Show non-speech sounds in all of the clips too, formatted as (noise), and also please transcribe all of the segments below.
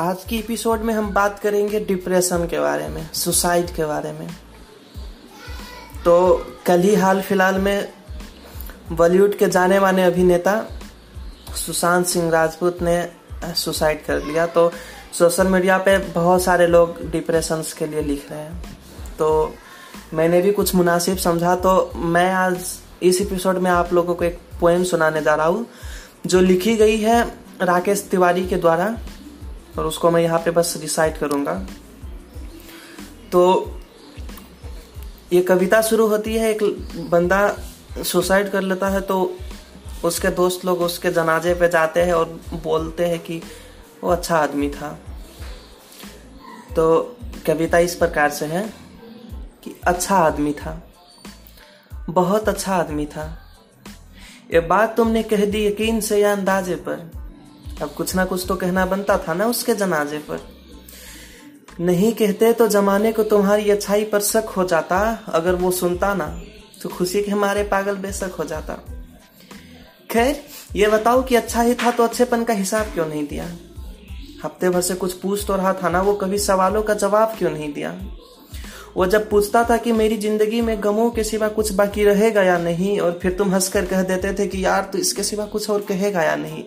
आज की एपिसोड में हम बात करेंगे डिप्रेशन के बारे में सुसाइड के बारे में। तो कल ही हाल फ़िलहाल में बॉलीवुड के जाने माने अभिनेता सुशांत सिंह राजपूत ने सुसाइड कर लिया। तो सोशल मीडिया पे बहुत सारे लोग डिप्रेशन के लिए लिख रहे हैं। तो मैंने भी कुछ मुनासिब समझा तो मैं आज इस एपिसोड में आप लोगों को एक पोएम सुनाने जा रहा हूँ, जो लिखी गई है राकेश तिवारी के द्वारा। और उसको मैं यहाँ पे बस रिसाइट करूँगा। तो ये कविता शुरू होती है, एक बंदा सुसाइड कर लेता है तो उसके दोस्त लोग उसके जनाजे पे जाते हैं और बोलते हैं कि वो अच्छा आदमी था। तो कविता इस प्रकार से है कि अच्छा आदमी था, बहुत अच्छा आदमी था। ये बात तुमने कह दी यकीन से या अंदाजे पर? अब कुछ ना कुछ तो कहना बनता था ना उसके जनाजे पर। नहीं कहते तो जमाने को तुम्हारी अच्छाई पर शक हो जाता, अगर वो सुनता ना तो खुशी के हमारे पागल बेशक हो जाता। खैर, ये बताओ कि अच्छा ही था तो अच्छेपन का हिसाब क्यों नहीं दिया? हफ़्ते भर से कुछ पूछ तो रहा था ना, वो कभी सवालों का जवाब क्यों नहीं दिया? वो जब पूछता था कि मेरी ज़िंदगी में गमों के सिवा कुछ बाकी रहेगा या नहीं, और फिर तुम हंसकर कह देते थे कि यार तू इसके सिवा कुछ और कहेगा या नहीं?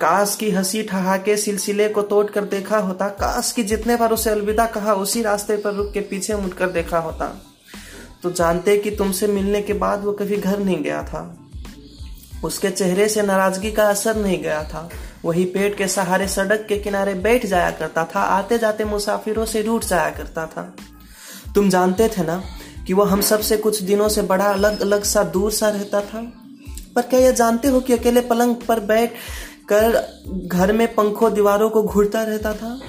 काश की हँसी ठहाके सिलसिले को तोड़ कर देखा होता। काश की जितने बार उसे अलविदा कहा, उसी रास्ते पर रुक के पीछे मुड़कर देखा होता। तो जानते कि तुमसे मिलने के बाद वो कभी घर नहीं गया था। उसके चेहरे से नाराज़गी का असर नहीं गया था। वही पेट के सहारे सड़क के किनारे बैठ जाया करता था। आते जाते मुसाफिरों से रूट जाया करता था। तुम जानते थे ना कि वो हम सबसे कुछ दिनों से बड़ा अलग अलग सा दूर सा रहता था? पर क्या यह जानते हो कि अकेले पलंग पर बैठ कर घर में पंखों दीवारों को घूरता रहता था।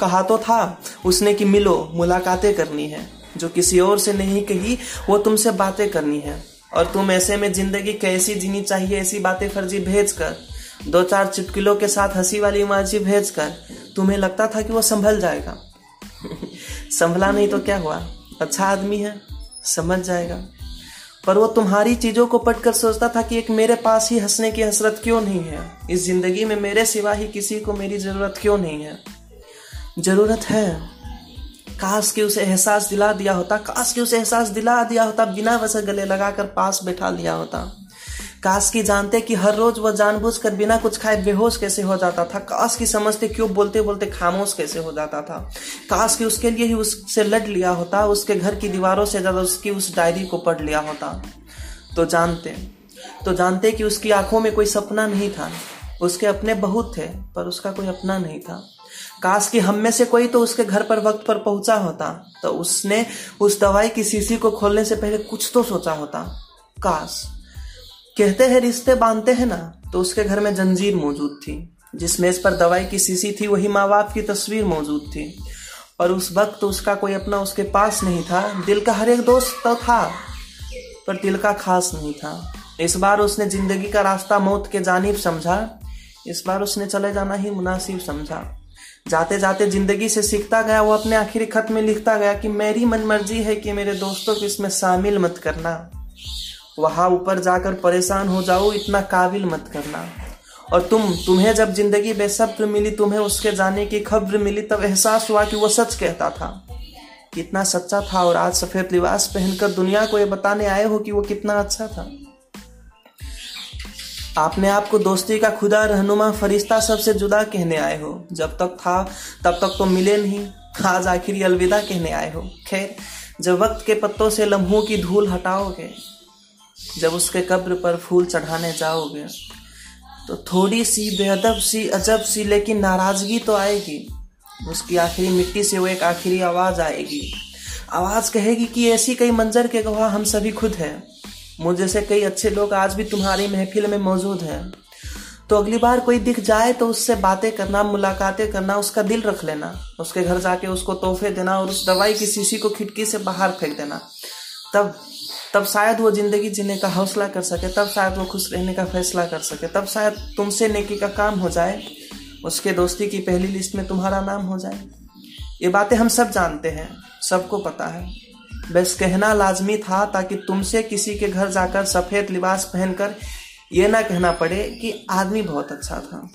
कहा तो था, उसने कि मिलो, मुलाकातें करनी है। जो किसी और से नहीं कही, वो तुमसे बातें करनी है। और तुम ऐसे में ज़िंदगी कैसी जीनी चाहिए, ऐसी बातें फर्जी भेज कर। दो चार चुटकिलों के साथ हँसी वाली इमाजी भेज कर। तुम्हें लगता था कि वो संभल जाएगा। (laughs) संभला नहीं तो क्या हुआ? अच्छा आदमी है, समझ जाएगा। पर वो तुम्हारी चीज़ों को पढ़कर सोचता था कि एक मेरे पास ही हंसने की हसरत क्यों नहीं है? इस ज़िंदगी में मेरे सिवा ही किसी को मेरी ज़रूरत क्यों नहीं है? ज़रूरत है। काश के उसे एहसास दिला दिया होता, काश के उसे एहसास दिला दिया होता, बिना वैसे गले लगाकर पास बैठा लिया होता। काश की जानते कि हर रोज वह जानबूझकर बिना कुछ खाए बेहोश कैसे हो जाता था? काश की समझते क्यों बोलते बोलते खामोश कैसे हो जाता था? काश की उसके लिए ही उससे लड़ लिया होता, उसके घर की दीवारों से ज़्यादा उसकी उस डायरी को पढ़ लिया होता। तो जानते तो जानते कि उसकी आँखों में कोई सपना नहीं था। उसके अपने बहुत थे, पर उसका कोई अपना नहीं था। काश की हम में से कोई तो उसके घर पर वक्त पर पहुँचा होता तो उसने उस दवाई की शीशी को खोलने से पहले कुछ तो सोचा होता। काश कहते हैं, रिश्ते बांधते हैं ना तो उसके घर में जंजीर मौजूद थी जिस मेज पर दवाई की शीशी थी, वही माँ बाप की तस्वीर मौजूद थी। और उस वक्त उसका कोई अपना उसके पास नहीं था, दिल का हर एक दोस्त तो था, पर दिल का खास नहीं था। इस बार उसने ज़िंदगी का रास्ता मौत के जानिब समझा, इस बार उसने चले जाना ही मुनासिब समझा। जाते जाते ज़िंदगी से सीखता गया, वो अपने आखिरी खत में लिखता गया कि मेरी मन मर्ज़ी है कि मेरे दोस्तों को इसमें शामिल मत करना। वहाँ ऊपर जाकर परेशान हो जाओ, इतना काबिल मत करना। और तुम, तुम्हें जब ज़िंदगी बेसब्र मिली, तुम्हें उसके जाने की खबर मिली, तब एहसास हुआ कि वो सच कहता था। कितना सच्चा था और आज सफ़ेद लिबास पहनकर दुनिया को ये बताने आए हो कि वो कितना अच्छा था। आपने आपको दोस्ती का खुदा रहनुमा फरिश्ता सबसे जुदा कहने आए हो। जब तक था, तब तक तो मिले नहीं। आज आखिर अलविदा कहने आए हो। खैर, जब वक्त के पत्तों से लम्हों की धूल हटाओगे जब उसके कब्र पर फूल चढ़ाने जाओगे तो थोड़ी सी बेअदब सी, अजब सी, लेकिन नाराज़गी तो आएगी। उसकी आखिरी मिट्टी से वो एक आखिरी आवाज़ आएगी। आवाज़ कहेगी कि ऐसी कई मंजर के गवाह हम सभी खुद हैं। मुझ जैसे कई अच्छे लोग आज भी तुम्हारी महफिल में मौजूद हैं। तो अगली बार कोई दिख जाए तो उससे बातें करना, मुलाकातें करना, उसका दिल रख लेना। उसके घर जाके उसको तोहफे देना और उस दवाई की शीशी को खिड़की से बाहर फेंक देना। तब तब शायद वो ज़िंदगी जीने का हौसला कर सके, तब शायद वो खुश रहने का फैसला कर सके, तब शायद तुमसे नेकी का काम हो जाए, उसके दोस्ती की पहली लिस्ट में तुम्हारा नाम हो जाए। ये बातें हम सब जानते हैं, सबको पता है। बस कहना लाजमी था ताकि तुमसे किसी के घर जाकर सफ़ेद लिबास पहनकर ये ना कहना पड़े कि आदमी बहुत अच्छा था।